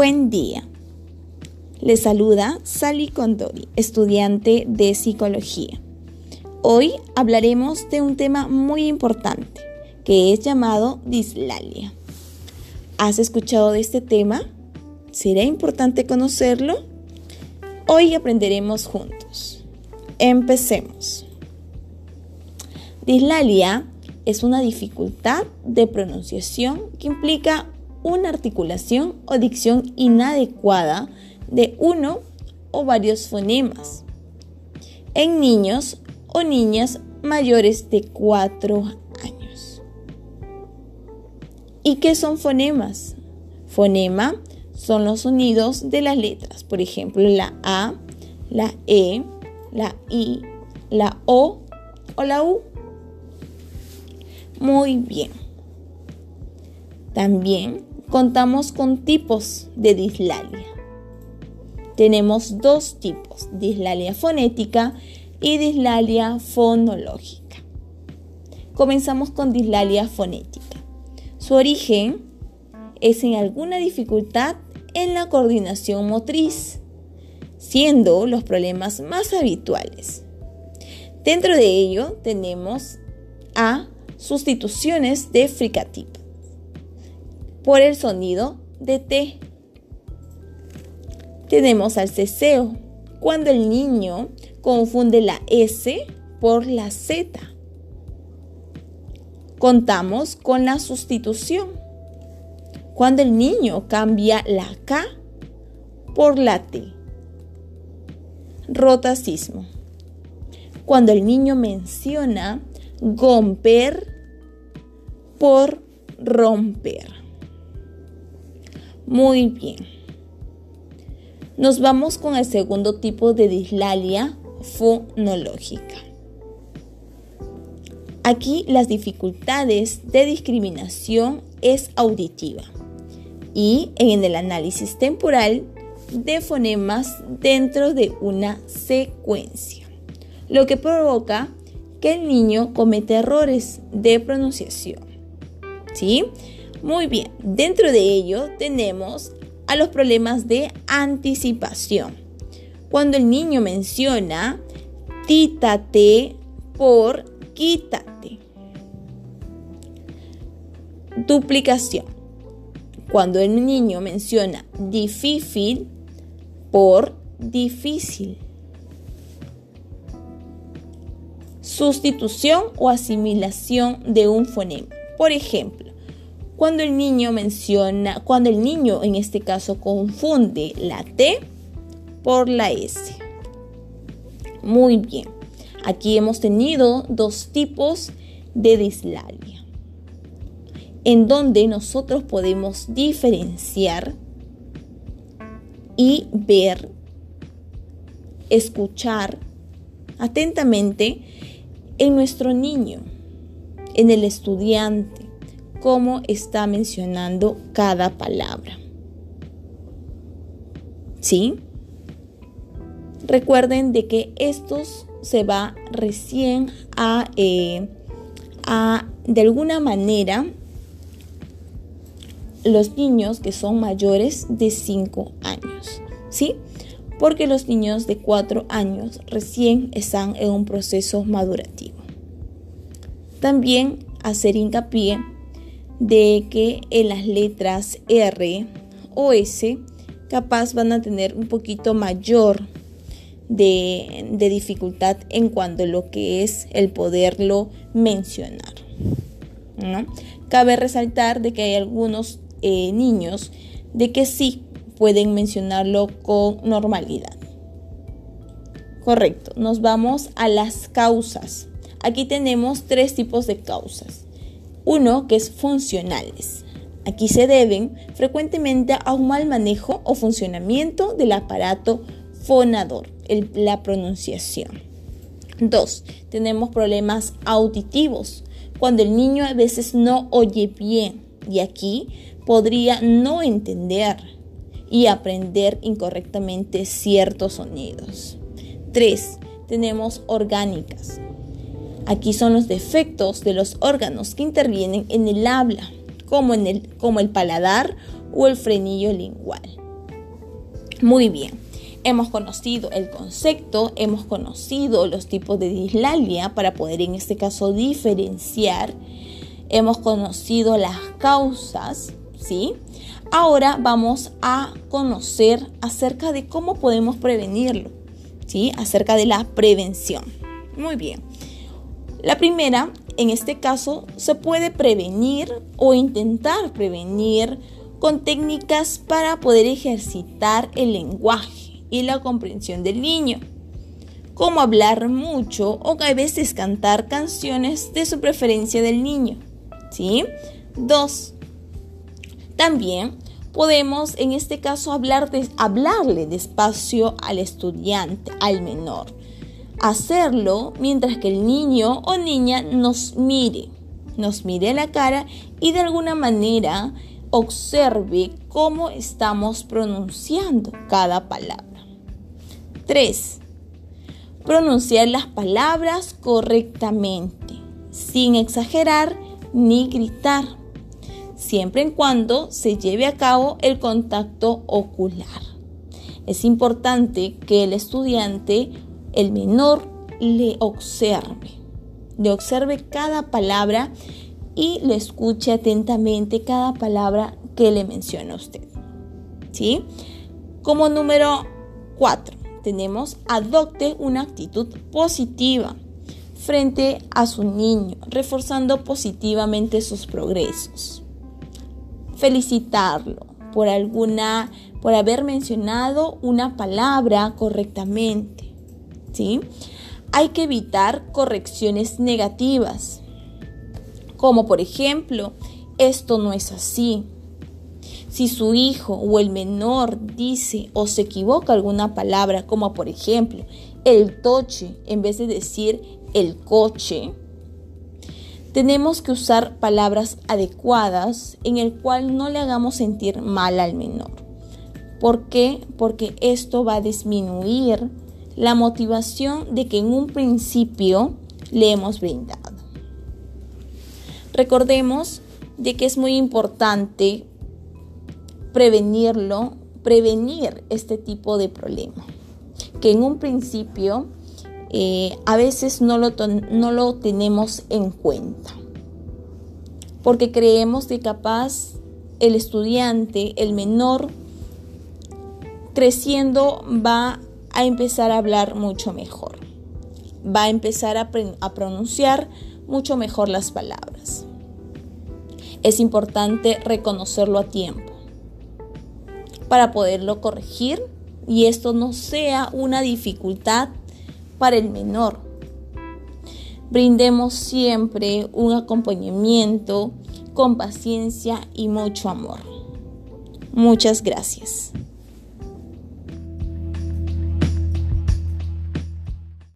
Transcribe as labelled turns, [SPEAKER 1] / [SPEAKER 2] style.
[SPEAKER 1] Buen día. Les saluda Sally Condori, estudiante de psicología. Hoy hablaremos de un tema muy importante que es llamado dislalia. ¿Has escuchado de este tema? ¿Será importante conocerlo? Hoy aprenderemos juntos. Empecemos. Dislalia es una dificultad de pronunciación que implica una articulación o dicción inadecuada de uno o varios fonemas en niños o niñas mayores de 4 años. ¿Y qué son fonemas? Fonema son los sonidos de las letras, por ejemplo, la A, la E, la I, la O o la U. Muy bien. También contamos con tipos de dislalia. Tenemos dos tipos, dislalia fonética y dislalia fonológica. Comenzamos con dislalia fonética. Su origen es en alguna dificultad en la coordinación motriz, siendo los problemas más habituales. Dentro de ello tenemos a sustituciones de fricativo por el sonido de T. Tenemos al ceseo, cuando el niño confunde la S por la Z. Contamos con la sustitución, cuando el niño cambia la K por la T. Rotacismo, cuando el niño menciona gomper por romper. Muy bien. Nos vamos con el segundo tipo de dislalia fonológica. Aquí las dificultades de discriminación es auditiva y en el análisis temporal de fonemas dentro de una secuencia, lo que provoca que el niño cometa errores de pronunciación. ¿Sí? Muy bien, dentro de ello tenemos a los problemas de anticipación. Cuando el niño menciona títate por quítate. Duplicación. Cuando el niño menciona difícil por difícil. Sustitución o asimilación de un fonema. Por ejemplo, cuando el niño menciona, cuando el niño en este caso confunde la T por la S. Muy bien. Aquí hemos tenido dos tipos de dislalia, en donde nosotros podemos diferenciar y ver, escuchar atentamente en nuestro niño, en el estudiante, cómo está mencionando cada palabra. ¿Sí? Recuerden de que esto se va recién a, eh, a, de alguna manera, los niños que son mayores de 5 años. ¿Sí? Porque los niños de 4 años recién están en un proceso madurativo. También hacer hincapié de que en las letras R o S capaz van a tener un poquito mayor de, dificultad en cuanto a lo que es el poderlo mencionar. ¿no? Cabe resaltar de que hay algunos eh, niños de que sí pueden mencionarlo con normalidad. Correcto, nos vamos a las causas. Aquí tenemos tres tipos de causas. Uno que es funcionales. Aquí se deben frecuentemente a un mal manejo o funcionamiento del aparato fonador, la pronunciación. Dos, tenemos problemas auditivos, cuando el niño a veces no oye bien y aquí podría no entender y aprender incorrectamente ciertos sonidos. Tres, tenemos orgánicas. Aquí son los defectos de los órganos que intervienen en el habla, como, el, el paladar o el frenillo lingual. Muy bien. Hemos conocido el concepto, hemos conocido los tipos de dislalia para poder en este caso diferenciar. Hemos conocido las causas, ¿sí? Ahora vamos a conocer acerca de cómo podemos prevenirlo, ¿sí? Acerca de la prevención. Muy bien. La primera, en este caso, se puede prevenir o intentar prevenir con técnicas para poder ejercitar el lenguaje y la comprensión del niño, como hablar mucho o a veces cantar canciones de su preferencia del niño. ¿Sí? Dos, también podemos en este caso hablarle despacio al estudiante, al menor. Hacerlo mientras que el niño o niña nos mire, nos mire la cara y de alguna manera observe cómo estamos pronunciando cada palabra. 3. Pronunciar las palabras correctamente, sin exagerar ni gritar siempre en cuando se lleve a cabo el contacto ocular. Es importante que el estudiante, el menor, le observe, le observe cada palabra y le escuche atentamente cada palabra que le menciona usted. ¿Sí? Como número 4, tenemos adopte una actitud positiva frente a su niño, reforzando positivamente sus progresos felicitarlo por alguna por haber mencionado una palabra correctamente. ¿Sí? Hay que evitar correcciones negativas, como por ejemplo, esto no es así. Si su hijo o el menor dice o se equivoca alguna palabra, como por ejemplo el toche, en vez de decir el coche, tenemos que usar palabras adecuadas en el cual no le hagamos sentir mal al menor. ¿Por qué? Porque esto va a disminuir la motivación de que en un principio le hemos brindado. Recordemos de que es muy importante prevenirlo, prevenir este tipo de problema. Que en un principio eh, a veces no lo, no lo tenemos en cuenta. Porque creemos que capaz el estudiante, el menor, creciendo va a empezar a hablar mucho mejor. Va a empezar a, a pronunciar mucho mejor las palabras. Es importante reconocerlo a tiempo para poderlo corregir y esto no sea una dificultad para el menor. Brindemos siempre un acompañamiento con paciencia y mucho amor. Muchas gracias.